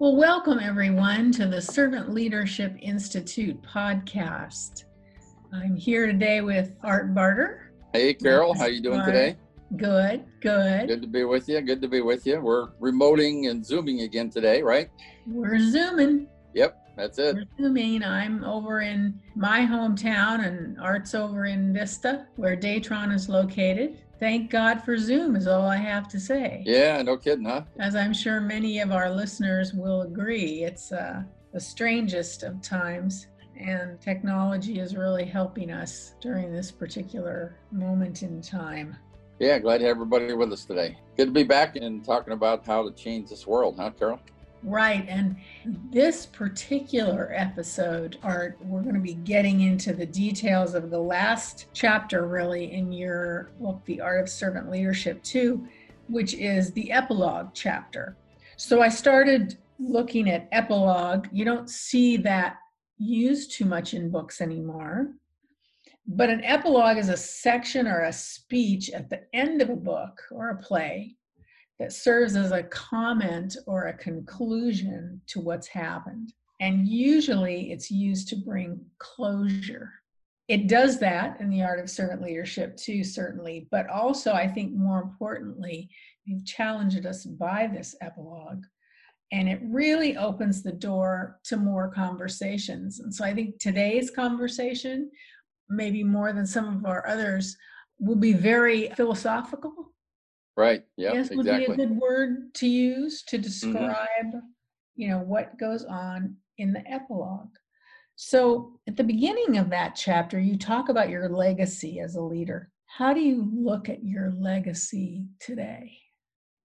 Well, welcome everyone to the Servant Leadership Institute podcast. I'm here today with Art Barter. Hey, Carol, how you doing today? Good, good. Good to be with you. Good to be with you. We're remoting and zooming again today, right? We're zooming. Yep, that's it. We're zooming. I'm over in my hometown, and Art's over in Vista, where Datron is located. Thank God for Zoom, is all I have to say. Yeah, no kidding, huh? As I'm sure many of our listeners will agree, it's uh, the strangest of times, and technology is really helping us during this particular moment in time. Yeah, glad to have everybody with us today. Good to be back and talking about how to change this world, huh, Carol? Right. And this particular episode, Art, we're going to be getting into the details of the last chapter, really, in your book, The Art of Servant Leadership 2, which is the epilogue chapter. So I started looking at epilogue. You don't see that used too much in books anymore. But an epilogue is a section or a speech at the end of a book or a play that serves as a comment or a conclusion to what's happened. And usually it's used to bring closure. It does that in the art of servant leadership too, certainly. But also, I think more importantly, you've challenged us by this epilogue. And it really opens the door to more conversations. And so I think today's conversation, maybe more than some of our others, will be very philosophical Right. Yeah, yes would exactly. be a good word to use to describe you know what goes on in the epilogue so at the beginning of that chapter you talk about your legacy as a leader how do you look at your legacy today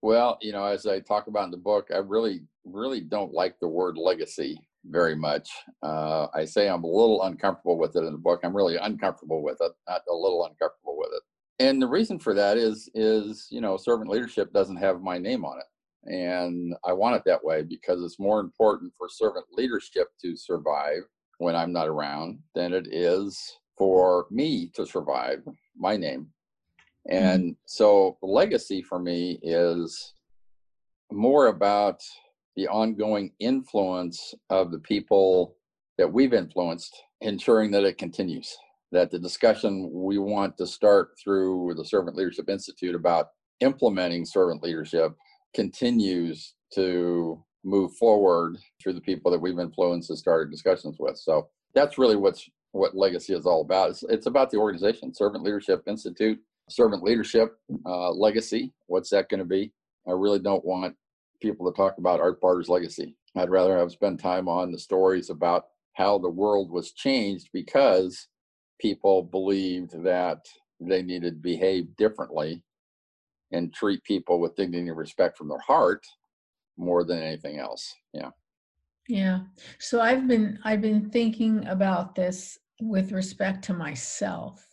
Well, you know, as I talk about in the book, I really, really don't like the word legacy very much. Uh, I say I'm a little uncomfortable with it in the book. I'm really uncomfortable with it, not a little uncomfortable with it. And the reason for that is, is you know, servant leadership doesn't have my name on it, and I want it that way because it's more important for servant leadership to survive when I'm not around than it is for me to survive my name. Mm-hmm. And so the legacy for me is more about the ongoing influence of the people that we've influenced, ensuring that it continues. That the discussion we want to start through the Servant Leadership Institute about implementing servant leadership continues to move forward through the people that we've influenced and started discussions with. So that's really what's what legacy is all about. It's, it's about the organization, Servant Leadership Institute, servant leadership uh, legacy. What's that going to be? I really don't want people to talk about Art Barter's legacy. I'd rather have spent time on the stories about how the world was changed because people believed that they needed to behave differently and treat people with dignity and respect from their heart more than anything else. Yeah. yeah so i've been i've been thinking about this with respect to myself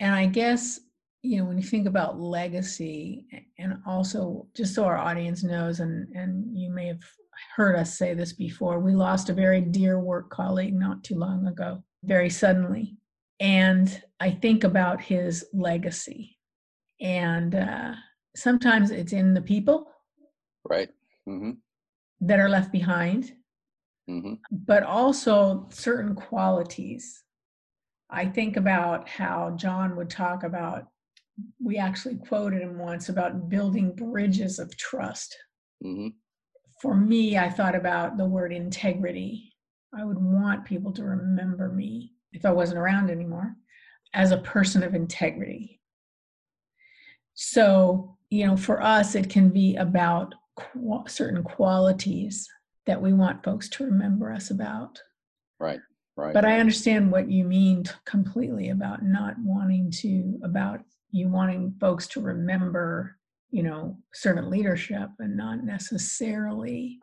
and i guess you know when you think about legacy and also just so our audience knows and and you may have heard us say this before we lost a very dear work colleague not too long ago very suddenly and i think about his legacy and uh, sometimes it's in the people Right. hmm that are left behind hmm but also certain qualities. I think about how John would talk about, we actually quoted him once about building bridges of trust. hmm For me, I thought about the word integrity. I would want people to remember me if I wasn't around anymore as a person of integrity. So, you know, for us, it can be about qu- certain qualities that we want folks to remember us about. Right. Right. But I understand what you mean t- completely about not wanting to, about you wanting folks to remember, you know, servant leadership and not necessarily,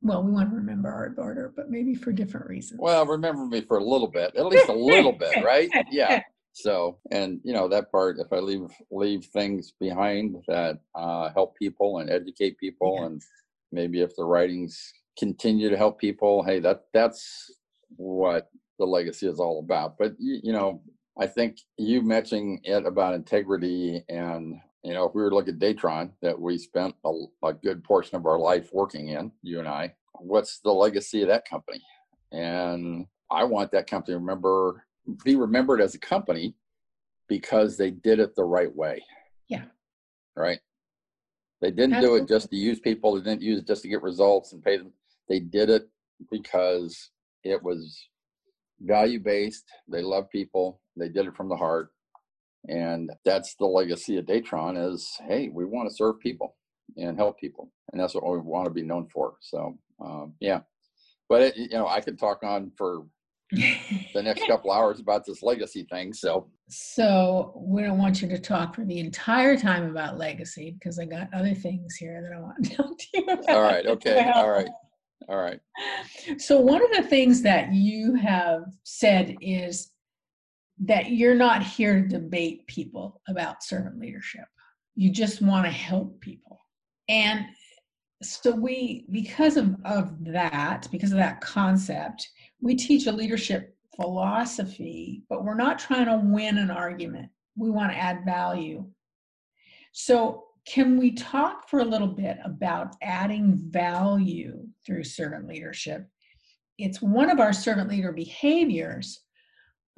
well, we want to remember Art Barter, but maybe for different reasons. Well, remember me for a little bit, at least a little bit, right? Yeah. So, and you know that part. If I leave leave things behind that uh, help people and educate people, and maybe if the writings continue to help people, hey, that that's what the legacy is all about. But you, you know, I think you mentioning it about integrity and you know, if we were to look at Datron that we spent a, a good portion of our life working in, you and I, what's the legacy of that company? And I want that company to remember, be remembered as a company because they did it the right way. Yeah. Right. They didn't Absolutely. do it just to use people. They didn't use it just to get results and pay them. They did it because it was value based. They love people. They did it from the heart. And that's the legacy of Datron is, hey, we want to serve people and help people. And that's what we want to be known for. So, um, yeah. But, it, you know, I could talk on for the next couple hours about this legacy thing. So, so we don't want you to talk for the entire time about legacy because I got other things here that I want to talk to you about. All right. Okay. All right. All right. So, one of the things that you have said is that you're not here to debate people about servant leadership. You just want to help people. And so, we, because of, of that, because of that concept, we teach a leadership philosophy, but we're not trying to win an argument. We want to add value. So, can we talk for a little bit about adding value through servant leadership? It's one of our servant leader behaviors,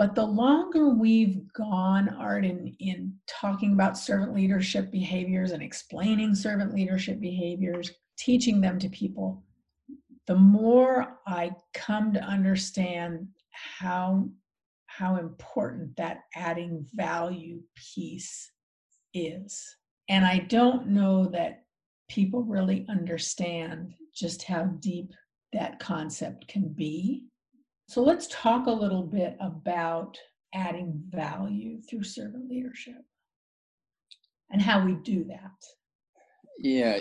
but the longer we've gone, Art, in, in talking about servant leadership behaviors and explaining servant leadership behaviors, teaching them to people, the more I come to understand how how important that adding value piece is. And I don't know that people really understand just how deep that concept can be. So let's talk a little bit about adding value through servant leadership and how we do that. Yeah.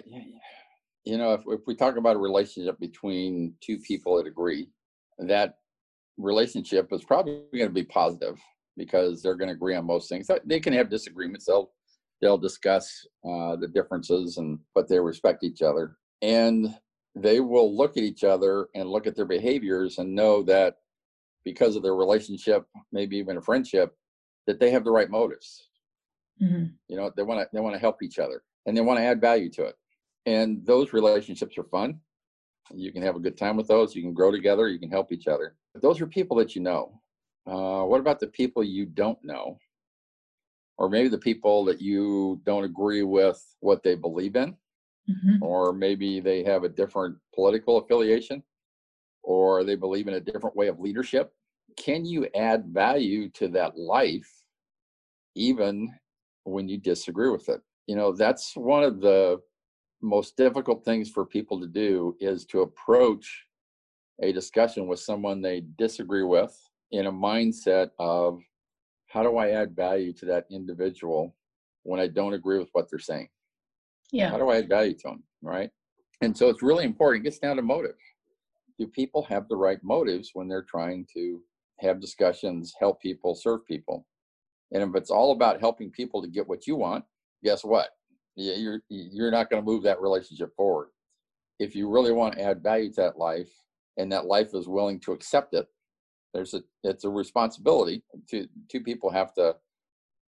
You know, if, if we talk about a relationship between two people that agree, that relationship is probably going to be positive because they're going to agree on most things. They can have disagreements. They'll they'll discuss uh, the differences and but they respect each other and they will look at each other and look at their behaviors and know that because of their relationship maybe even a friendship that they have the right motives. Mm-hmm. you know they want to they want to help each other and they want to add value to it. And those relationships are fun. You can have a good time with those. You can grow together. You can help each other. But those are people that you know. Uh, what about the people you don't know? Or maybe the people that you don't agree with what they believe in, mm-hmm. or maybe they have a different political affiliation, or they believe in a different way of leadership. Can you add value to that life even when you disagree with it? You know, that's one of the most difficult things for people to do is to approach a discussion with someone they disagree with in a mindset of how do I add value to that individual when I don't agree with what they're saying? Yeah. How do I add value to them? Right. And so it's really important. It gets down to motive. Do people have the right motives when they're trying to have discussions, help people, serve people? And if it's all about helping people to get what you want, guess what? You're you're not going to move that relationship forward. If you really want to add value to that life, and that life is willing to accept it, there's a it's a responsibility to two people have to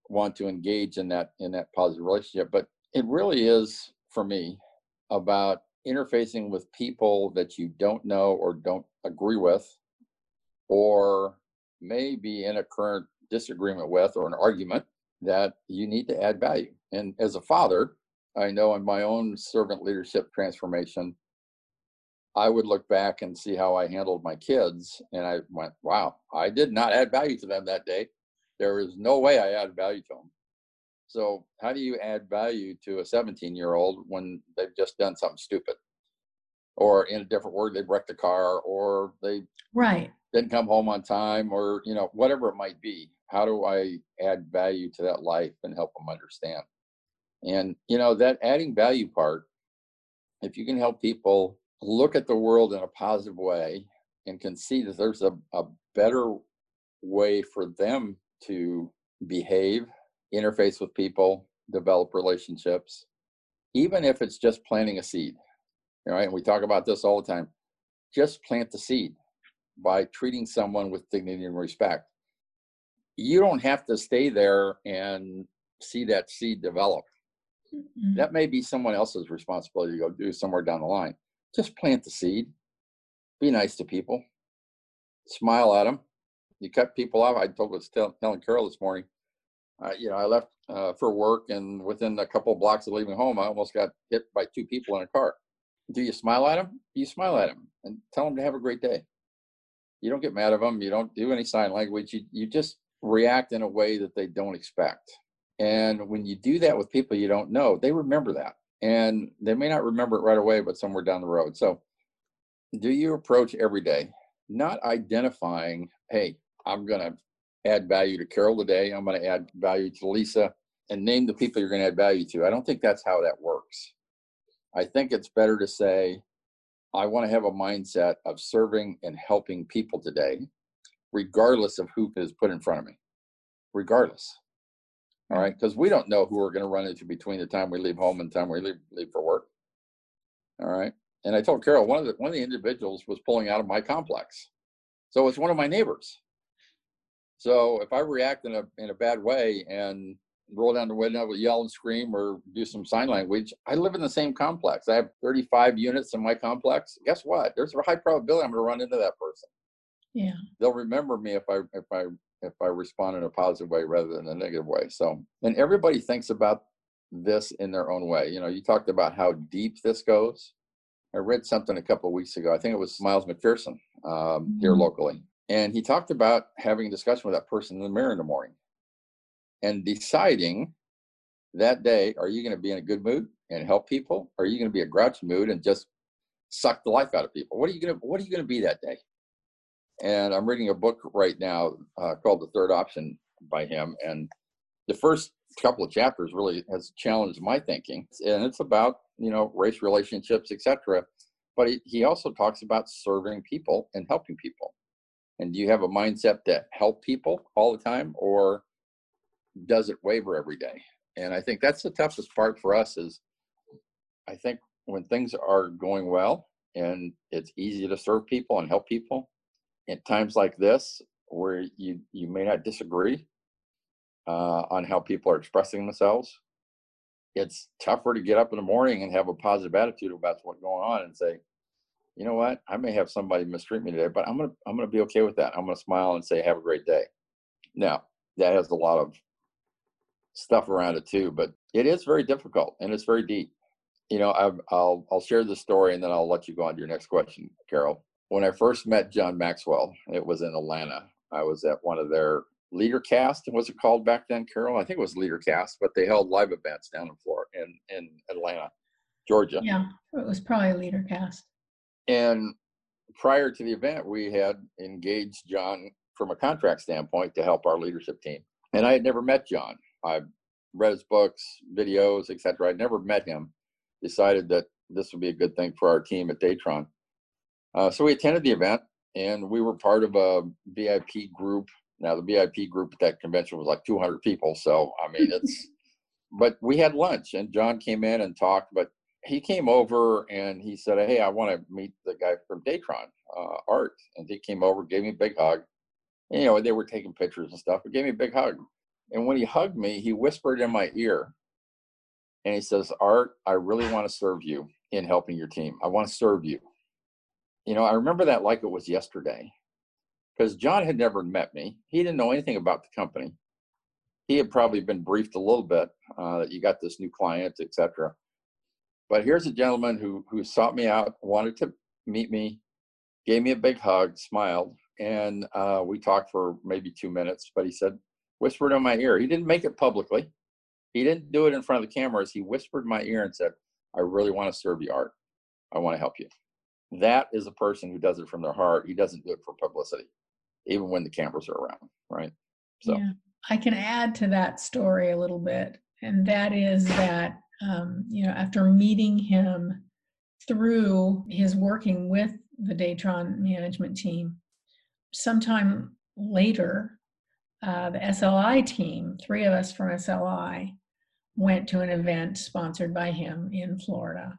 want to engage in that in that positive relationship but it really is for me about interfacing with people that you don't know or don't agree with or may be in a current disagreement with or an argument that you need to add value and as a father i know in my own servant leadership transformation I would look back and see how I handled my kids, and I went, "Wow, I did not add value to them that day. There is no way I added value to them." So, how do you add value to a 17-year-old when they've just done something stupid, or in a different word, they wrecked a car, or they right didn't come home on time, or you know whatever it might be? How do I add value to that life and help them understand? And you know that adding value part, if you can help people look at the world in a positive way and can see that there's a, a better way for them to behave, interface with people, develop relationships, even if it's just planting a seed. All right, And we talk about this all the time. Just plant the seed by treating someone with dignity and respect. You don't have to stay there and see that seed develop. Mm-hmm. That may be someone else's responsibility to go do somewhere down the line just plant the seed be nice to people, smile at them. You cut people off. I told was telling Carol this morning. Uh, you know, I left uh, for work, and within a couple blocks of leaving home, I almost got hit by two people in a car. Do you smile at them? You smile at them and tell them to have a great day. You don't get mad at them. You don't do any sign language. You you just react in a way that they don't expect. And when you do that with people you don't know, they remember that. And they may not remember it right away, but somewhere down the road. So, do you approach every day, not identifying, hey, I'm to add value to Carol today, I'm going to add value to Lisa, and name the people you're going to add value to. I don't think that's how that works. I think it's better to say, I want to have a mindset of serving and helping people today, regardless of who is put in front of me, regardless. All right, because we don't know who we're going to run into between the time we leave home and the time we leave, leave for work. All right, and I told Carol one of the one of the individuals was pulling out of my complex, so it's one of my neighbors. So if I react in a in a bad way and roll down the window, yell and scream, or do some sign language, I live in the same complex. I have 35 units in my complex. Guess what? There's a high probability I'm going to run into that person. Yeah, they'll remember me if I if I if I respond in a positive way rather than a negative way. So, and everybody thinks about this in their own way. You know, you talked about how deep this goes. I read something a couple of weeks ago. I think it was Miles McPherson um, mm-hmm. here locally. And he talked about having a discussion with that person in the mirror in the morning and deciding that day, are you going to be in a good mood and help people? Or are you going to be a grouchy mood and just suck the life out of people? What are you going to, what are you going to be that day? and I'm reading a book right now uh, called The Third Option by him. And the first couple of chapters really has challenged my thinking, and it's about you know race relationships, etc. But he, he also talks about serving people and helping people. And do you have a mindset to help people all the time, or does it waver every day? And I think that's the toughest part for us. Is I think when things are going well and it's easy to serve people and help people, at times like this where you you may not disagree uh, on how people are expressing themselves it's tougher to get up in the morning and have a positive attitude about what's going on and say you know what i may have somebody mistreat me today but i'm gonna i'm gonna be okay with that i'm gonna smile and say have a great day now that has a lot of stuff around it too but it is very difficult and it's very deep you know i will i'll share the story and then i'll let you go on to your next question carol when I first met John Maxwell, it was in Atlanta. I was at one of their Leader Cast, was it called back then, Carol? I think it was Leader Cast, but they held live events down in Florida, in, in Atlanta, Georgia. Yeah, it was probably Leader Cast. And prior to the event, we had engaged John from a contract standpoint to help our leadership team. And I had never met John. I read his books, videos, etc. I'd never met him. Decided that this would be a good thing for our team at Datron. Uh, so we attended the event and we were part of a VIP group. Now the VIP group at that convention was like 200 people. So, I mean, it's, but we had lunch and John came in and talked, but he came over and he said, Hey, I want to meet the guy from Datron, uh, Art. And he came over, gave me a big hug. And, you know, they were taking pictures and stuff, but gave me a big hug. And when he hugged me, he whispered in my ear and he says, Art, I really want to serve you in helping your team. I want to serve you you know, I remember that like it was yesterday because John had never met me. He didn't know anything about the company. He had probably been briefed a little bit uh, that you got this new client, etc. But here's a gentleman who who sought me out, wanted to meet me, gave me a big hug, smiled, and uh, we talked for maybe two minutes. But he said, whispered in my ear. He didn't make it publicly. He didn't do it in front of the cameras. He whispered in my ear and said, "I really want to serve you, Art. I want to help you." that is a person who does it from their heart. He doesn't do it for publicity, even when the cameras are around, right? So yeah. I can add to that story a little bit, and that is that um, you know after meeting him through his working with the Datron management team, sometime later, uh, the SLI team, three of us from SLI, went to an event sponsored by him in Florida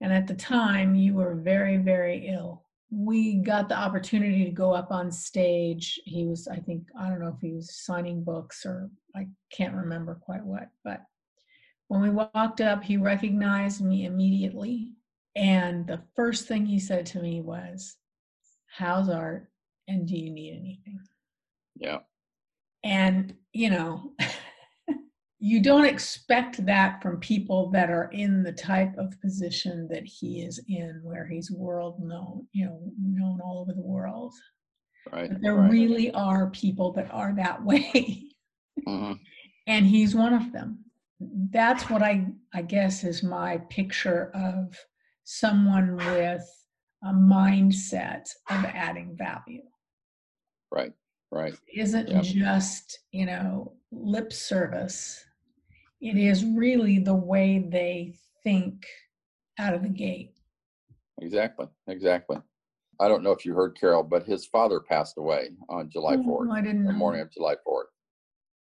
and at the time, you were very, very ill. We got the opportunity to go up on stage. He was, I think, I don't know if he was signing books or I can't remember quite what, but when we walked up, he recognized me immediately. And the first thing he said to me was, how's art, and do you need anything? Yeah. And, you know, you don't expect that from people that are in the type of position that he is in where he's world known you know known all over the world right but there right. really are people that are that way mm-hmm. and he's one of them that's what i i guess is my picture of someone with a mindset of adding value right right it isn't yep. just you know lip service it is really the way they think out of the gate. Exactly, exactly. I don't know if you heard Carol, but his father passed away on July 4th, oh, I didn't the know. morning of July 4th.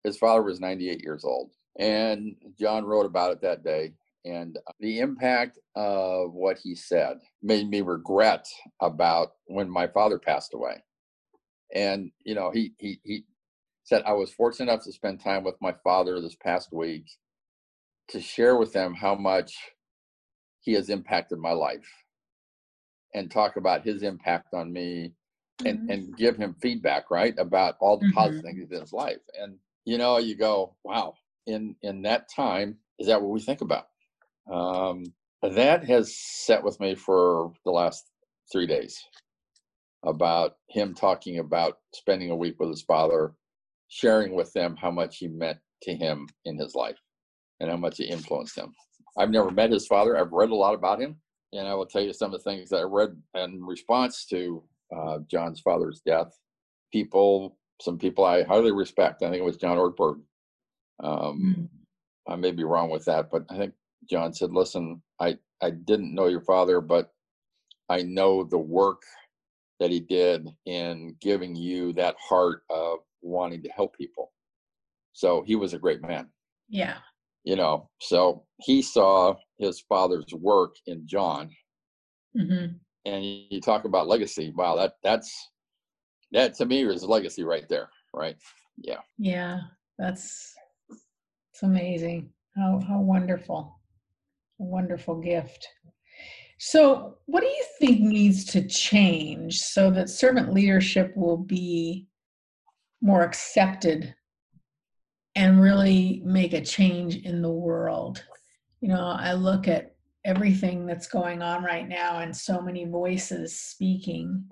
His father was 98 years old. And John wrote about it that day. And the impact of what he said made me regret about when my father passed away. And, you know, he, he, he said, I was fortunate enough to spend time with my father this past week to share with them how much he has impacted my life and talk about his impact on me and, mm-hmm. and give him feedback, right, about all the mm-hmm. positive things in his life. And, you know, you go, wow, in, in that time, is that what we think about? Um, that has set with me for the last three days about him talking about spending a week with his father sharing with them how much he meant to him in his life and how much he influenced him. I've never met his father. I've read a lot about him, and I will tell you some of the things that I read in response to uh, John's father's death. People, some people I highly respect. I think it was John Ortberg. Um, mm. I may be wrong with that, but I think John said, "Listen, I I didn't know your father, but I know the work that he did in giving you that heart of wanting to help people. So he was a great man. Yeah. You know, so he saw his father's work in John. Mm-hmm. And you talk about legacy. Wow, that that's that to me is legacy right there, right? Yeah. Yeah, that's it's amazing. How how wonderful. A wonderful gift. So, what do you think needs to change so that servant leadership will be more accepted and really make a change in the world. You know, I look at everything that's going on right now and so many voices speaking,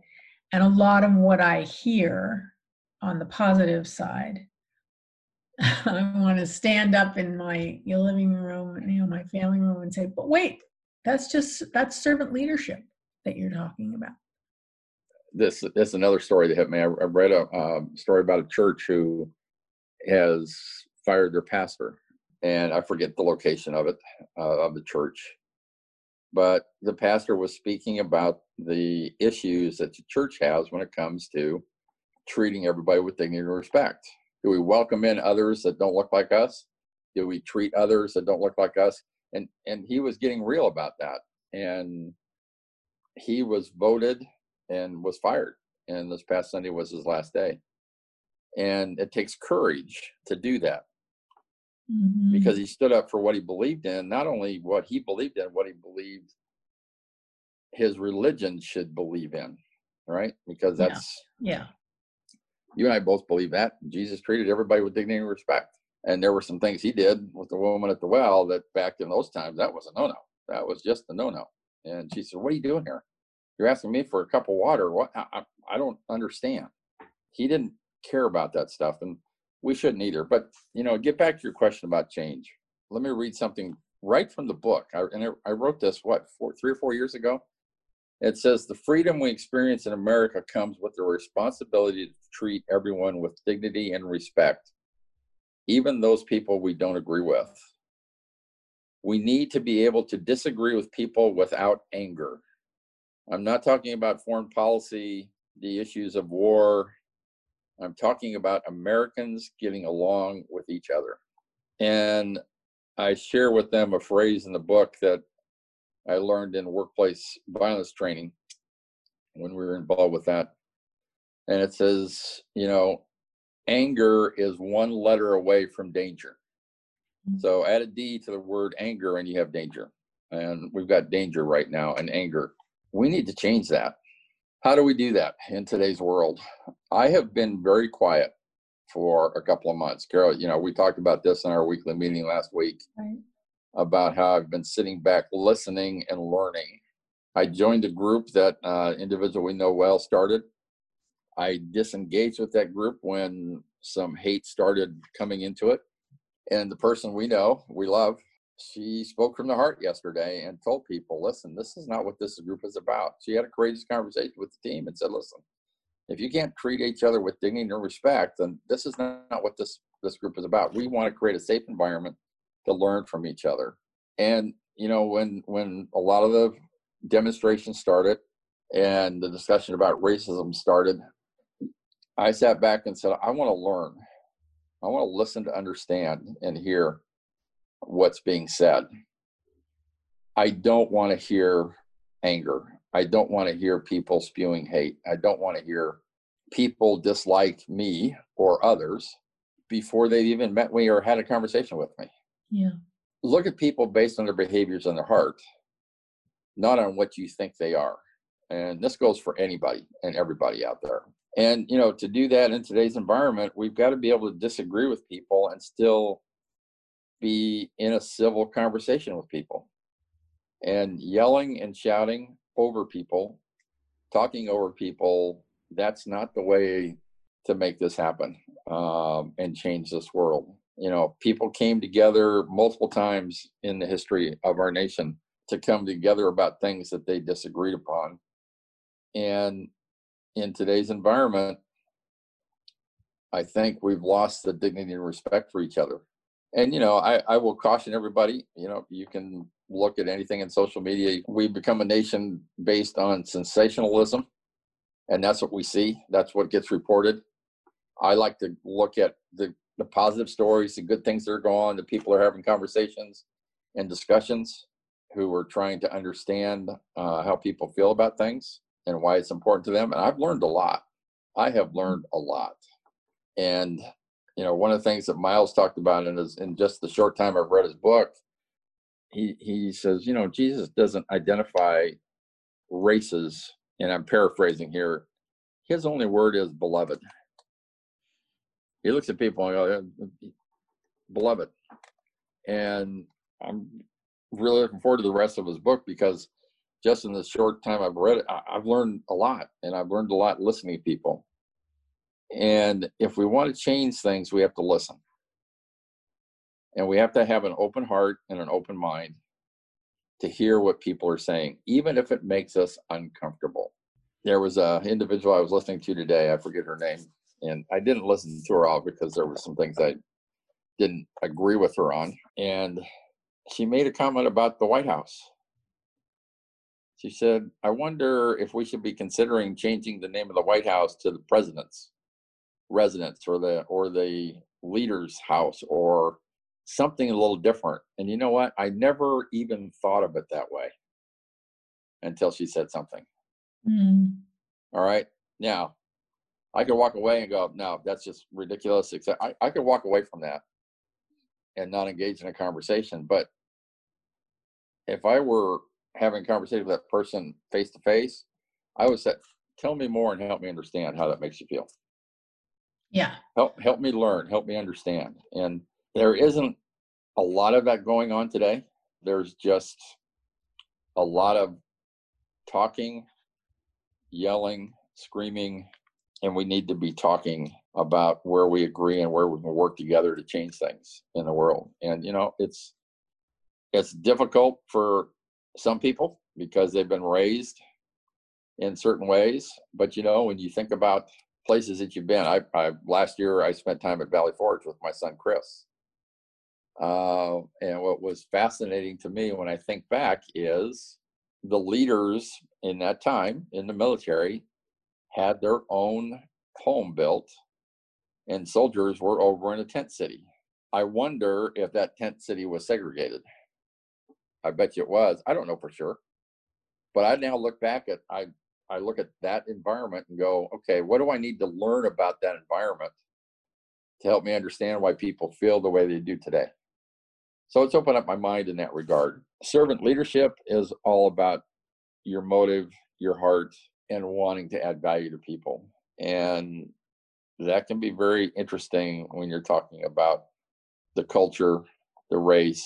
and a lot of what I hear on the positive side. I want to stand up in my living room, you know, my family room, and say, "But wait, that's just that's servant leadership that you're talking about." this is another story that hit me. I, I read a um, story about a church who has fired their pastor, and I forget the location of it uh, of the church, but the pastor was speaking about the issues that the church has when it comes to treating everybody with dignity and respect. Do we welcome in others that don't look like us? Do we treat others that don't look like us? And and he was getting real about that, and he was voted and was fired. And this past Sunday was his last day. And it takes courage to do that mm-hmm. because he stood up for what he believed in, not only what he believed in, what he believed his religion should believe in, right? Because that's, yeah. yeah. You and I both believe that. Jesus treated everybody with dignity and respect. And there were some things he did with the woman at the well that back in those times, that was a no no. That was just a no no. And she said, What are you doing here? You're asking me for a cup of water. What? I, I don't understand. He didn't care about that stuff, and we shouldn't either. But you know, get back to your question about change. Let me read something right from the book. I, and I wrote this what four, three or four years ago. It says the freedom we experience in America comes with the responsibility to treat everyone with dignity and respect, even those people we don't agree with. We need to be able to disagree with people without anger. I'm not talking about foreign policy, the issues of war. I'm talking about Americans getting along with each other. And I share with them a phrase in the book that I learned in workplace violence training when we were involved with that. And it says, you know, anger is one letter away from danger. Mm. So add a D to the word anger and you have danger. And we've got danger right now and anger we need to change that. How do we do that in today's world? I have been very quiet for a couple of months. Carol, you know, we talked about this in our weekly meeting last week right. About how I've been sitting back listening and learning. I joined a group that uh, individual we know well started. I disengaged with that group when some hate started coming into it. And the person we know, we love, she spoke from the heart yesterday and told people, listen, this is not what this group is about. She had a courageous conversation with the team and said, listen, if you can't treat each other with dignity and respect, then this is not what this this group is about. We want to create a safe environment to learn from each other. And you know, when when a lot of the demonstrations started and the discussion about racism started, I sat back and said, I want to learn. I want to listen to understand and hear what's being said. I don't want to hear anger. I don't want to hear people spewing hate. I don't want to hear people dislike me or others before they've even met me or had a conversation with me. Yeah. Look at people based on their behaviors and their heart, not on what you think they are. And this goes for anybody and everybody out there. And, you know, to do that in today's environment, we've got to be able to disagree with people and still be in a civil conversation with people. And yelling and shouting over people, talking over people, that's not the way to make this happen um, and change this world. You know, people came together multiple times in the history of our nation to come together about things that they disagreed upon. And in today's environment, I think we've lost the dignity and respect for each other. And, you know, I, I will caution everybody, you know, you can look at anything in social media. We've become a nation based on sensationalism, and that's what we see. That's what gets reported. I like to look at the, the positive stories, the good things that are going on, the people are having conversations and discussions who are trying to understand uh, how people feel about things and why it's important to them. And I've learned a lot. I have learned a lot. And, you know, one of the things that Miles talked about in, his, in just the short time I've read his book he he says, you know, Jesus doesn't identify races, and I'm paraphrasing here. His only word is beloved. He looks at people and goes, beloved. And I'm really looking forward to the rest of his book because just in the short time I've read it, I've learned a lot and I've learned a lot listening to people. And if we want to change things, we have to listen. And we have to have an open heart and an open mind to hear what people are saying, even if it makes us uncomfortable. There was a individual I was listening to today, I forget her name, and I didn't listen to her all because there were some things I didn't agree with her on. And she made a comment about the White House. She said, I wonder if we should be considering changing the name of the White House to the president's residence or the or the leader's house or something a little different. And you know what? I never even thought of it that way until she said something. Mm. All right. Now, I could walk away and go, no, that's just ridiculous. Except I, I could walk away from that and not engage in a conversation. But if I were having a conversation with that person face to face, I would say, tell me more and help me understand how that makes you feel. Yeah. Help help me learn, help me understand. And there isn't a lot of that going on today. There's just a lot of talking, yelling, screaming, and we need to be talking about where we agree and where we can work together to change things in the world. And you know, it's it's difficult for some people because they've been raised in certain ways. But you know, when you think about places that you've been, I, I last year I spent time at Valley Forge with my son Chris, uh, and what was fascinating to me when I think back is the leaders in that time in the military had their own home built, and soldiers were over in a tent city. I wonder if that tent city was segregated. I bet you it was. I don't know for sure. But I now look back at I I look at that environment and go, okay, what do I need to learn about that environment to help me understand why people feel the way they do today? So it's opened up my mind in that regard. Servant leadership is all about your motive, your heart, and wanting to add value to people. And that can be very interesting when you're talking about the culture, the race,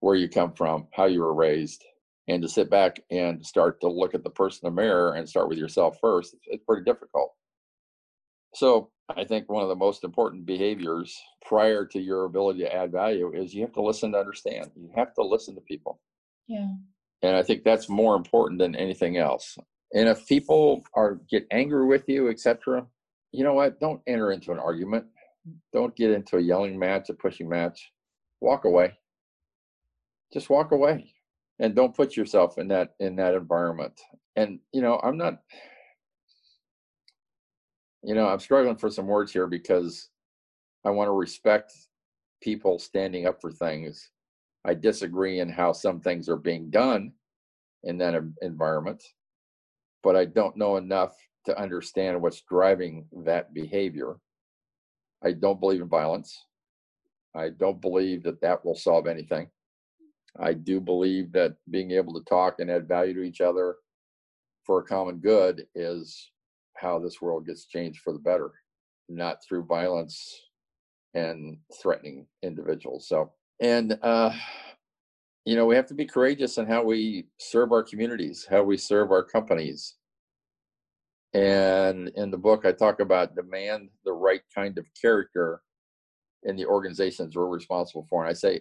where you come from, how you were raised, and to sit back and start to look at the person in the mirror and start with yourself first, it's pretty difficult. So I think one of the most important behaviors prior to your ability to add value is you have to listen to understand. You have to listen to people. Yeah. And I think that's more important than anything else. And if people are get angry with you, etc., you know what? Don't enter into an argument. Don't get into a yelling match, a pushing match. Walk away. Just walk away. And don't put yourself in that in that environment. And you know, I'm not you know, I'm struggling for some words here because I want to respect people standing up for things. I disagree in how some things are being done in that environment, but I don't know enough to understand what's driving that behavior. I don't believe in violence. I don't believe that that will solve anything. I do believe that being able to talk and add value to each other for a common good is how this world gets changed for the better, not through violence and threatening individuals. So, and, uh, you know, we have to be courageous in how we serve our communities, how we serve our companies. And in the book, I talk about demand the right kind of character in the organizations we're responsible for. And I say,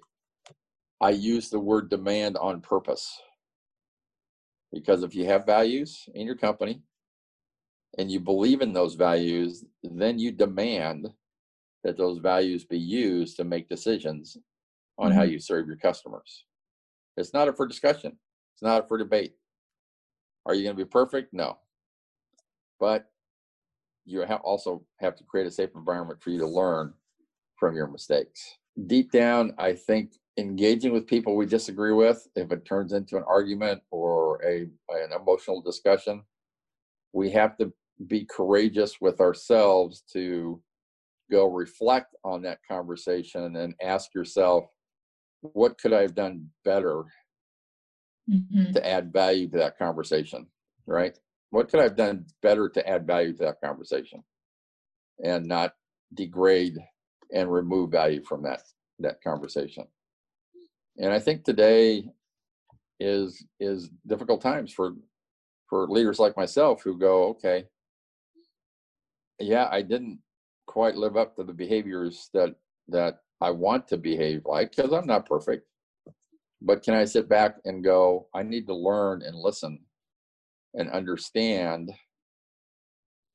I use the word demand on purpose. Because if you have values in your company, and you believe in those values, then you demand that those values be used to make decisions on mm-hmm. how you serve your customers. It's not up for discussion. It's not up for debate. Are you going to be perfect? No. But you also have to create a safe environment for you to learn from your mistakes. Deep down, I think engaging with people we disagree with, if it turns into an argument or a an emotional discussion, we have to be courageous with ourselves to go reflect on that conversation and ask yourself, what could I have done better mm-hmm. to add value to that conversation? Right? What could I have done better to add value to that conversation and not degrade and remove value from that that conversation? And I think today is is difficult times for for leaders like myself who go, okay, yeah, I didn't quite live up to the behaviors that that I want to behave like because I'm not perfect. But can I sit back and go, I need to learn and listen and understand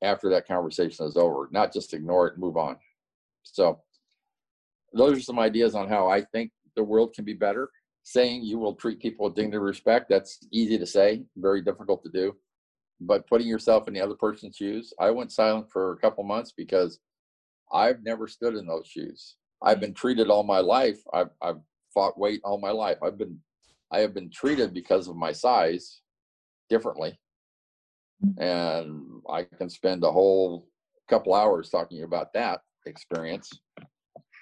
after that conversation is over, not just ignore it and move on. So those are some ideas on how I think the world can be better. Saying you will treat people with dignity and respect, that's easy to say, very difficult to do but putting yourself in the other person's shoes i went silent for a couple months because i've never stood in those shoes i've been treated all my life i've, I've fought weight all my life i've been i have been treated because of my size differently mm. and i can spend a whole couple hours talking about that experience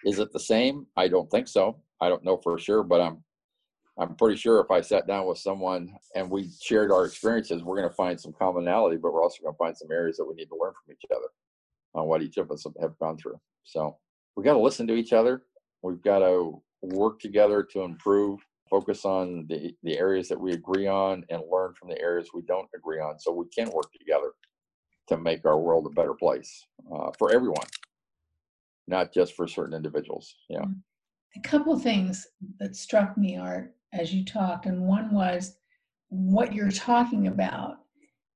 is it the same i don't think so i don't know for sure but i'm I'm pretty sure if I sat down with someone and we shared our experiences, we're going to find some commonality, but we're also going to find some areas that we need to learn from each other on what each of us have gone through. So we got to listen to each other. We've got to work together to improve, focus on the, the areas that we agree on and learn from the areas we don't agree on so we can work together to make our world a better place uh, for everyone, not just for certain individuals. Yeah. Mm. A couple things that struck me are as you talked, and one was what you're talking about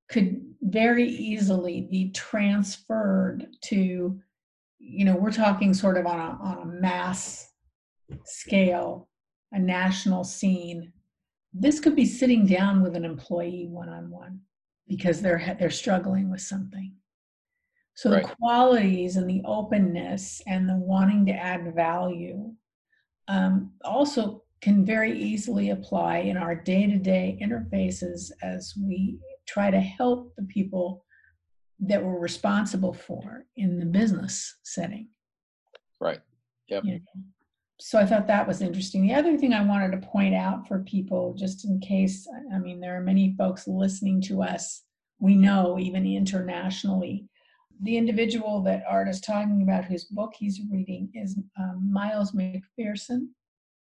could very easily be transferred to, you know, we're talking sort of on a, on a mass scale, a national scene. This could be sitting down with an employee one on one because they're they're struggling with something. So right. the qualities and the openness and the wanting to add value um, also can very easily apply in our day to day interfaces as we try to help the people that we're responsible for in the business setting. Right. Yep. You know? So I thought that was interesting. The other thing I wanted to point out for people, just in case, I mean, there are many folks listening to us we know even internationally. The individual that Art is talking about, whose book he's reading, is um, Miles McPherson.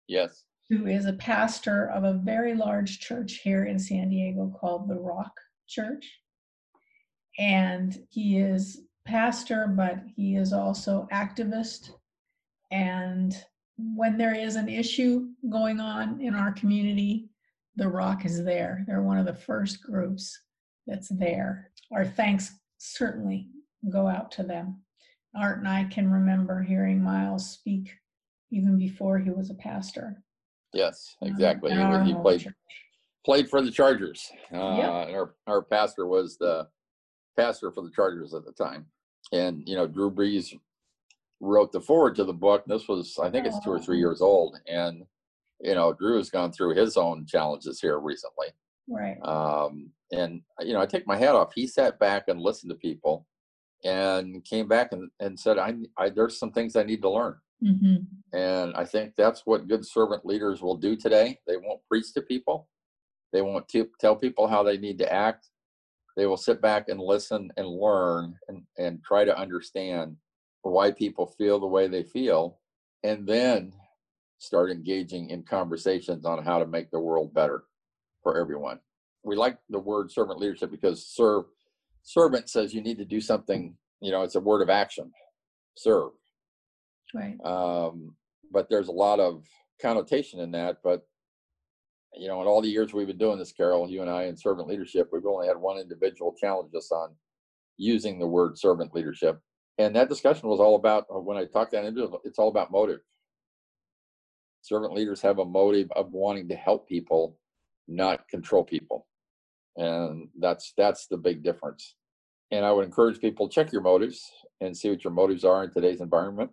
Yes. Who is a pastor of a very large church here in San Diego called the Rock Church. And he is pastor, but he is also activist. And when there is an issue going on in our community, the Rock is there. They're one of the first groups that's there. Our thanks certainly go out to them. Art and I can remember hearing Miles speak even before he was a pastor. Yes, um, exactly. Um, he, he played played for the Chargers. Uh, yep. Our our pastor was the pastor for the Chargers at the time, and you know Drew Brees wrote the foreword to the book. This was I think it's two or three years old, and you know Drew has gone through his own challenges here recently. Right. Um, and you know I take my hat off. He sat back and listened to people, and came back and, and said, I, I there's some things I need to learn. Mm-hmm. And I think that's what good servant leaders will do today. They won't preach to people. They won't t- tell people how they need to act they will sit back and listen and learn and, and try to understand why people feel the way they feel and then start engaging in conversations on how to make the world better for everyone. We like the word servant leadership because serve servant says you need to do something you know it's a word of action serve. Right. Um, but there's a lot of connotation in that but you know, in all the years we've been doing this, Carol, you and I in servant leadership, we've only had one individual challenge us on using the word servant leadership. And that discussion was all about uh, when I talked to that individual, it's all about motive. Servant leaders have a motive of wanting to help people, not control people. And that's that's the big difference. And I would encourage people check your motives and see what your motives are in today's environment.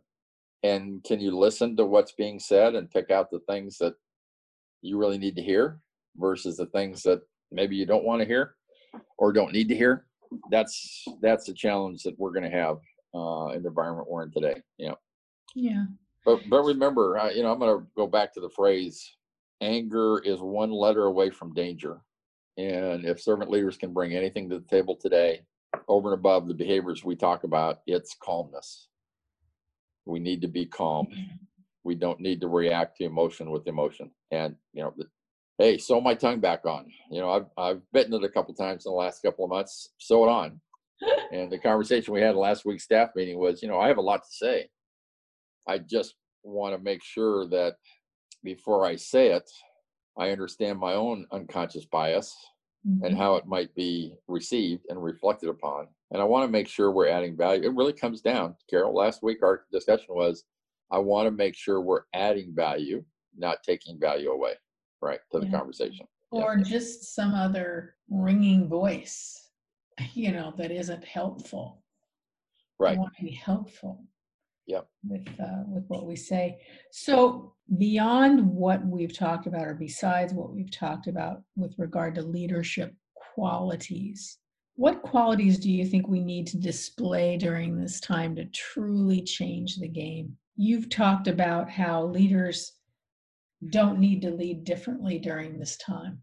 And can you listen to what's being said and pick out the things that you really need to hear versus the things that maybe you don't want to hear or don't need to hear. That's that's the challenge that we're going to have uh, in the environment we're in today yeah yeah. But but remember uh, you know i'm going to go back to the phrase anger is one letter away from danger. And if servant leaders can bring anything to the table today over and above the behaviors we talk about it's calmness. We need to be calm. Mm-hmm we don't need to react to emotion with emotion. And you know, hey, sew my tongue back on. You know, I've I've bitten it a couple times in the last couple of months. Sew it on. and the conversation we had last week's staff meeting was, you know, I have a lot to say. I just want to make sure that before I say it, I understand my own unconscious bias mm-hmm. and how it might be received and reflected upon. And I want to make sure we're adding value. It really comes down, Carol. Last week our discussion was I want to make sure we're adding value, not taking value away, right, to the yeah. conversation. Or yeah. just some other ringing voice, you know, that isn't helpful. Right. I want to be helpful. Yep. With uh, with what we say. So beyond what we've talked about, or besides what we've talked about with regard to leadership qualities, what qualities do you think we need to display during this time to truly change the game? You've talked about how leaders don't need to lead differently during this time.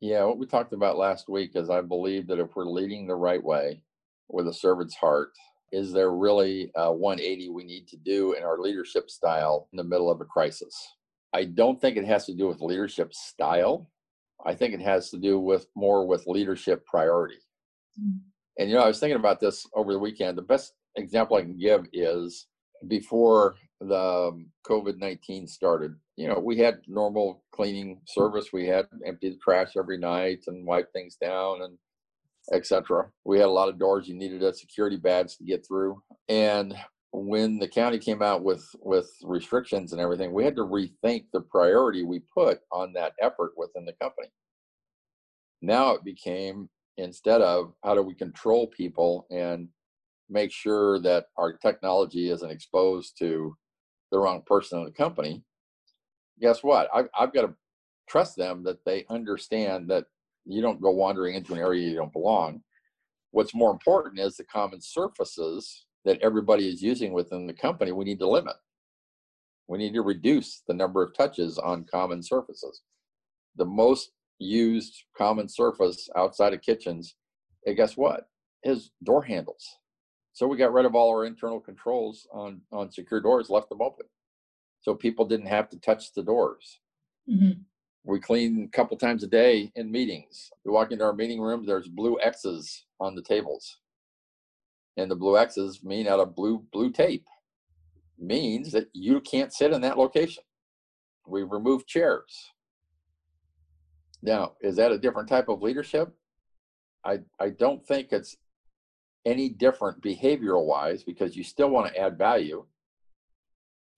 Yeah, what we talked about last week is I believe that if we're leading the right way with a servant's heart, is there really a 180 we need to do in our leadership style in the middle of a crisis? I don't think it has to do with leadership style. I think it has to do with more with leadership priority. Mm-hmm. And you know, I was thinking about this over the weekend. The best example I can give is before the um, COVID 19 started, you know, we had normal cleaning service. We had empty the trash every night and wipe things down and etc. We had a lot of doors you needed a security badge to get through. And when the county came out with with restrictions and everything, we had to rethink the priority we put on that effort within the company. Now it became instead of how do we control people and make sure that our technology isn't exposed to the wrong person in the company, guess what? I've, I've got to trust them that they understand that you don't go wandering into an area you don't belong. What's more important is the common surfaces that everybody is using within the company, we need to limit. We need to reduce the number of touches on common surfaces. The most used common surface outside of kitchens And guess what? Is door handles. So we got rid of all our internal controls on on secure doors, left them open, so people didn't have to touch the doors. Mm-hmm. We clean a couple times a day in meetings. We walk into our meeting rooms. There's blue X's on the tables, and the blue X's mean out of blue blue tape means that you can't sit in that location. We remove chairs. Now, is that a different type of leadership? I I don't think it's any different behavioral wise because you still want to add value.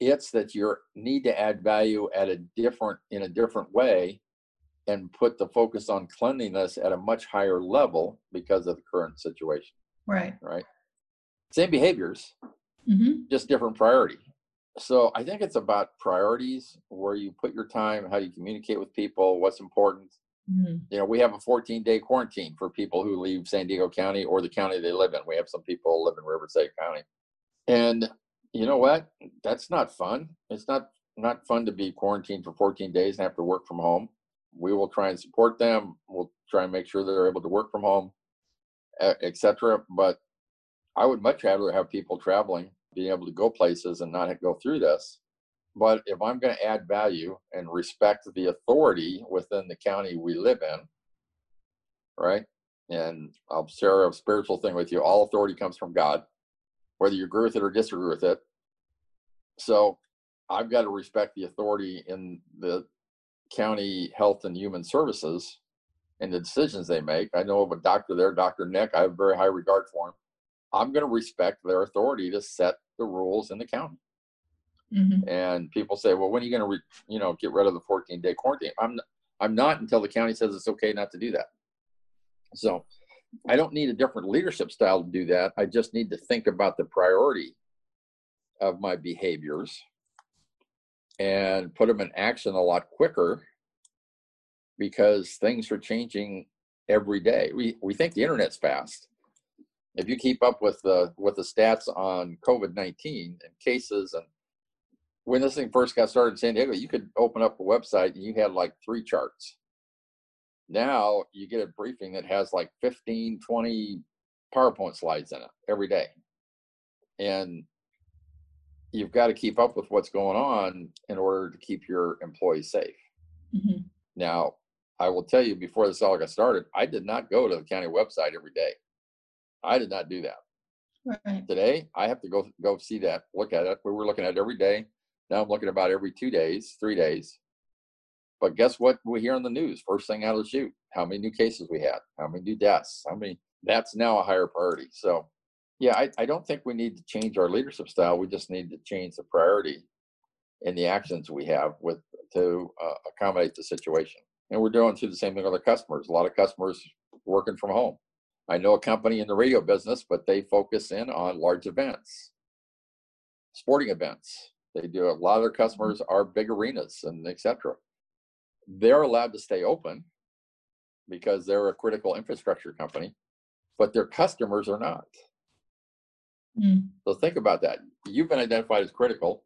It's that you need to add value at a different in a different way and put the focus on cleanliness at a much higher level because of the current situation. Right. Right. Same behaviors, Mm-hmm. just different priority. So I think it's about priorities, where you put your time, how you communicate with people, what's important. Mm-hmm. You know, we have a 14 day quarantine for people who leave San Diego County or the county they live in. We have some people live in Riverside County. And you know what? That's not fun. It's not not fun to be quarantined for 14 days and have to work from home. We will try and support them. We'll try and make sure they're able to work from home, etc. But I would much rather have people traveling, being able to go places and not go through this. But if I'm going to add value and respect the authority within the county we live in, right? And I'll share a spiritual thing with you. All authority comes from God, whether you agree with it or disagree with it. So I've got to respect the authority in the county health and human services and the decisions they make. I know of a doctor there, Dr. Nick. I have very high regard for him. I'm going to respect their authority to set the rules in the county. Mm-hmm. And people say, "Well, when are you going to, re- you know, get rid of the 14 day quarantine?" I'm, I'm not until the county says it's okay not to do that. So, I don't need a different leadership style to do that. I just need to think about the priority of my behaviors and put them in action a lot quicker because things are changing every day. We we think the internet's fast. If you keep up with the with the stats on COVID nineteen and cases and when this thing first got started in San Diego, you could open up a website and you had like three charts. Now you get a briefing that has like 15, 20 PowerPoint slides in it every day. And you've got to keep up with what's going on in order to keep your employees safe. Mm-hmm. Now, I will tell you before this all got started, I did not go to the county website every day. I did not do that. Right. Today, I have to go go see that, look at it. We were looking at it every day. Now I'm looking about every two days, three days. But guess what we hear on the news? First thing out of the chute, how many new cases we had, how many new deaths, how many that's now a higher priority. So yeah, I, I don't think we need to change our leadership style. We just need to change the priority in the actions we have with to uh, accommodate the situation. And we're doing through the same thing with our customers. A lot of customers working from home. I know a company in the radio business, but they focus in on large events, sporting events. They do a lot of their customers are big arenas and etc. They're allowed to stay open because they're a critical infrastructure company, but their customers are not. Mm. So think about that. You've been identified as critical,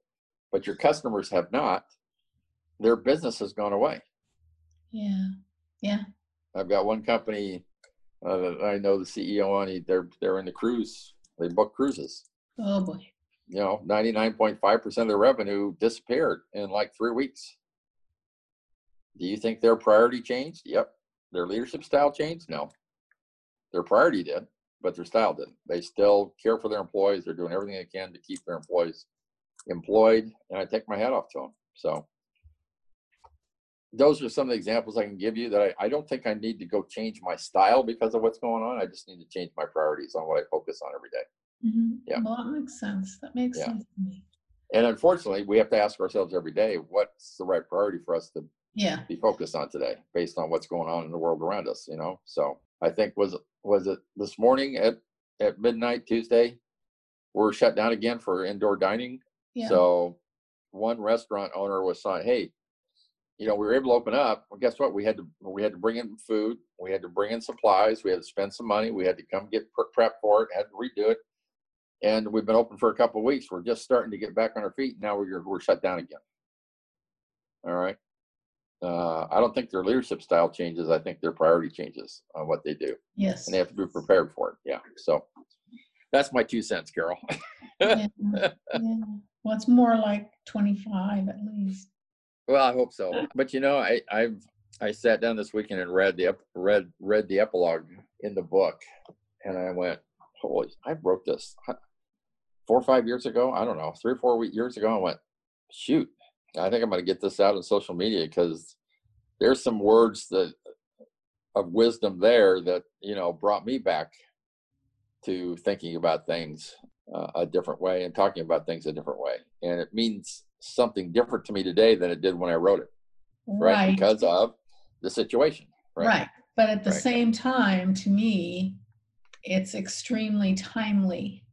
but your customers have not. Their business has gone away. Yeah. Yeah. I've got one company uh, that I know the CEO on. He, they're they're in the cruise. They book cruises. Oh boy. You know, ninety nine point five percent of their revenue disappeared in like three weeks. Do you think their priority changed? Yep. Their leadership style changed? No. Their priority did, but their style didn't. They still care for their employees. They're doing everything they can to keep their employees employed, and I take my hat off to them. So those are some of the examples I can give you that I, I don't think I need to go change my style because of what's going on. I just need to change my priorities on what I focus on every day. Mm-hmm. Yeah. Well, that makes sense. That makes Yeah. sense to me. And unfortunately, we have to ask ourselves every day what's the right priority for us to Yeah. be focused on today based on what's going on in the world around us, you know? So I think was was it this morning at, at midnight Tuesday, we're shut down again for indoor dining. Yeah. So one restaurant owner was saying, Hey, you know, we were able to open up. Well, guess what? We had to we had to bring in food, we had to bring in supplies, we had to spend some money, we had to come get prep for it, had to redo it. And we've been open for a couple of weeks. We're just starting to get back on our feet. Now we're we're shut down again. All right. uh, I don't think their leadership style changes. I think their priority changes on what they do. Yes. And they have to be prepared for it. Yeah. So that's my two cents, Carol. yeah. yeah. Well, it's more like 25 at least. Well, I hope so. But you know, I I've I sat down this weekend and read the read read the epilogue in the book, and I went, "Holy! I wrote this four or five years ago. I don't know, three or four years ago." I went, "Shoot! I think I'm going to get this out on social media because there's some words that of wisdom there that you know brought me back to thinking about things uh, a different way and talking about things a different way, and it means something different to me today than it did when I wrote it, right? right. Because of the situation, right? Right. But at the right. same time, to me, it's extremely timely.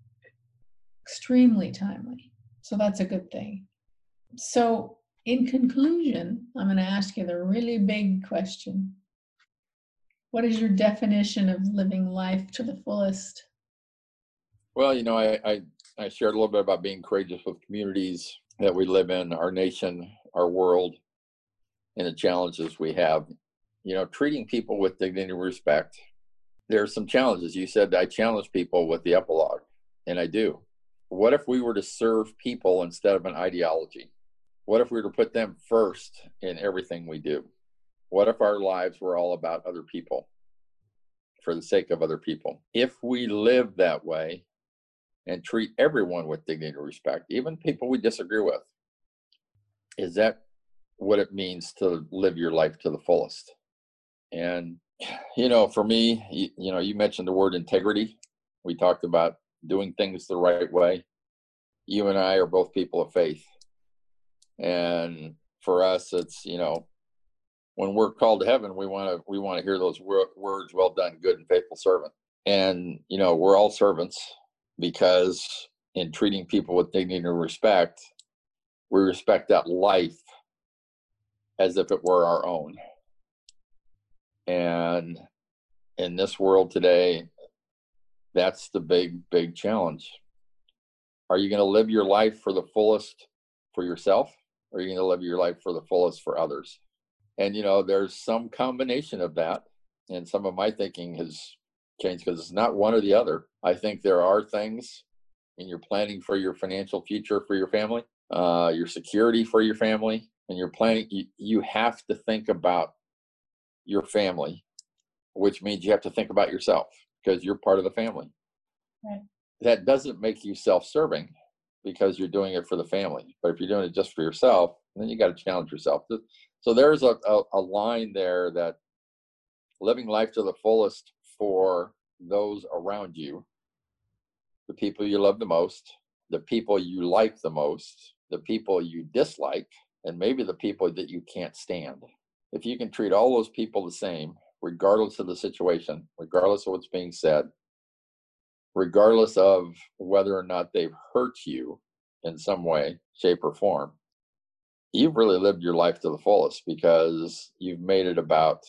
Extremely timely. So that's a good thing. So, in conclusion, I'm going to ask you the really big question What is your definition of living life to the fullest? Well, you know, I, I, I shared a little bit about being courageous with communities that we live in, our nation, our world, and the challenges we have. You know, treating people with dignity and respect. There are some challenges. You said I challenge people with the epilogue, and I do. What if we were to serve people instead of an ideology? What if we were to put them first in everything we do? What if our lives were all about other people for the sake of other people? If we live that way, and treat everyone with dignity and respect, even people we disagree with. Is that what it means to live your life to the fullest? And, you know, for me, you, you know, you mentioned the word integrity. We talked about doing things the right way. You and I are both people of faith. And for us, it's, you know, when we're called to heaven, we want to we want to hear those words, "Well done, good and faithful servant." And you know, we're all servants because in treating people with dignity and respect, we respect that life as if it were our own. And in this world today, that's the big, big challenge. Are you going to live your life for the fullest for yourself? Or are you going to live your life for the fullest for others? And, you know, there's some combination of that. And some of my thinking has changed because it's not one or the other. I think there are things in your planning for your financial future for your family, uh, your security for your family, and your planning. You, you have to think about your family, which means you have to think about yourself because you're part of the family. Right. That doesn't make you self-serving because you're doing it for the family. But if you're doing it just for yourself, then you got to challenge yourself. So there's a, a, a line there that living life to the fullest for those around you, the people you love the most, the people you like the most, the people you dislike, and maybe the people that you can't stand. If you can treat all those people the same, regardless of the situation, regardless of what's being said, regardless of whether or not they've hurt you in some way, shape, or form, you've really lived your life to the fullest because you've made it about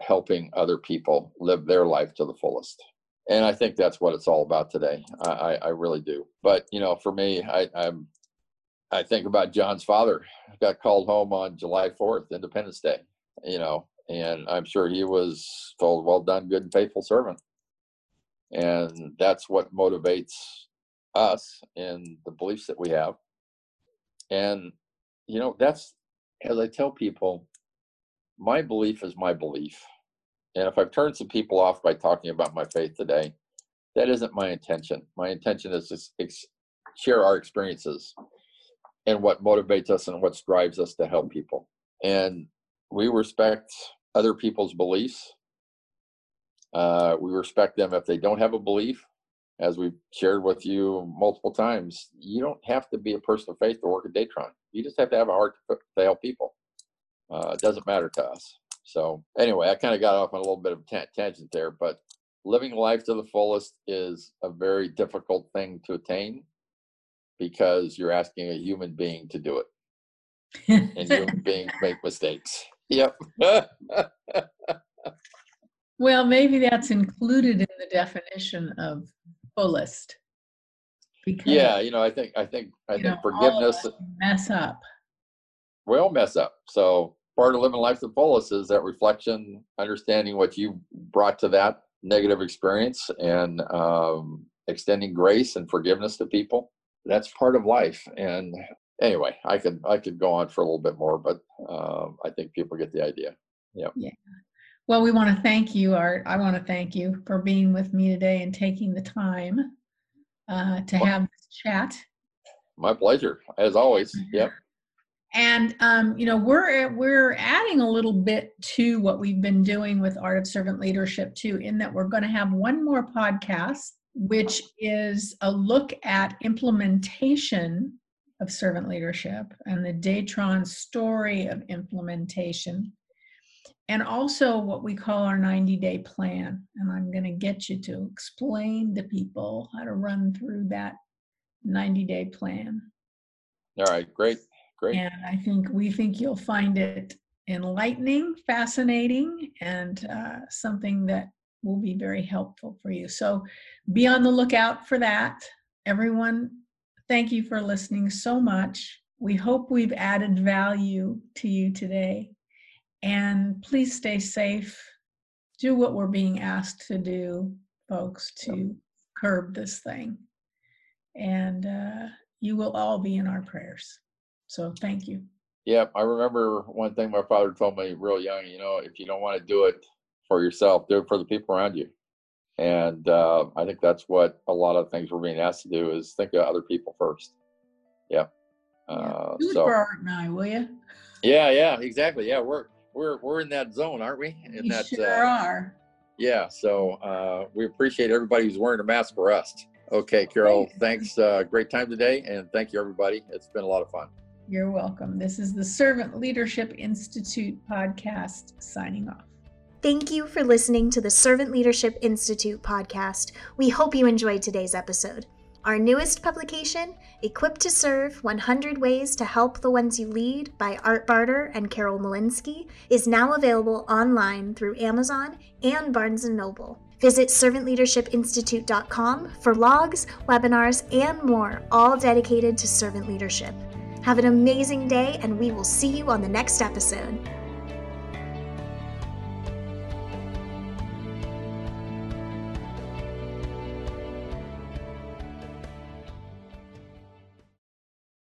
helping other people live their life to the fullest. And I think that's what it's all about today. I, I really do. But you know, for me, I, I'm I think about John's father got called home on July 4th, Independence Day. You know, and I'm sure he was told, "Well done, good and faithful servant." And that's what motivates us in the beliefs that we have. And you know, that's as I tell people, my belief is my belief. And if I've turned some people off by talking about my faith today, that isn't my intention. My intention is to ex- share our experiences and what motivates us and what drives us to help people. And we respect other people's beliefs. Uh, we respect them if they don't have a belief. As we've shared with you multiple times, you don't have to be a person of faith to work at Datron. You just have to have a heart to, to help people. Uh, it doesn't matter to us. So anyway, I kind of got off on a little bit of a tangent there, but living life to the fullest is a very difficult thing to attain because you're asking a human being to do it, and human beings make mistakes. Yep. well, maybe that's included in the definition of fullest. Because, yeah, you know, I think I think I think know, forgiveness mess up. We all mess up. So part of living life to the fullest is that reflection, understanding what you brought to that negative experience, and um, extending grace and forgiveness to people. That's part of life. And anyway, I could I could go on for a little bit more, but um, I think people get the idea. Yep. Yeah. Well, we want to thank you, Art. I want to thank you for being with me today and taking the time uh, to have this chat. My pleasure, as always. Yep. And um, you know, we're we're adding a little bit to what we've been doing with Art of Servant Leadership too, in that we're going to have one more podcast, which is a look at implementation of servant leadership and the Datron story of implementation and also what we call our 90 day plan. And I'm going to get you to explain to people how to run through that 90 day plan. All right, great, great. And I think we think you'll find it enlightening, fascinating, and uh, something that will be very helpful for you. So be on the lookout for that. Everyone, thank you for listening so much. We hope we've added value to you today. And please stay safe. Do what we're being asked to do, folks, to curb this thing. And uh, you will all be in our prayers. So thank you. Yeah, I remember one thing my father told me real young, you know, if you don't want to do it for yourself, do it for the people around you. And uh, I think that's what a lot of things we're being asked to do is think of other people first. Yeah. Uh, do it so, for Art and I, will you? Yeah, yeah, exactly. Yeah, we're we're we're in that zone, aren't we? In we that, sure uh, are. Yeah. So uh, we appreciate everybody who's wearing a mask for us. Okay, Carol. Thanks. Uh, great time today, and thank you, everybody. It's been a lot of fun. You're welcome. This is the Servant Leadership Institute podcast signing off. Thank you for listening to the Servant Leadership Institute podcast. We hope you enjoyed today's episode. Our newest publication, Equipped to Serve 100 Ways to Help the Ones You Lead by Art Barter and Carol Malinsky, is now available online through Amazon and Barnes & Noble. Visit servantleadershipinstitute.com for logs, webinars, and more, all dedicated to servant leadership. Have an amazing day, and we will see you on the next episode.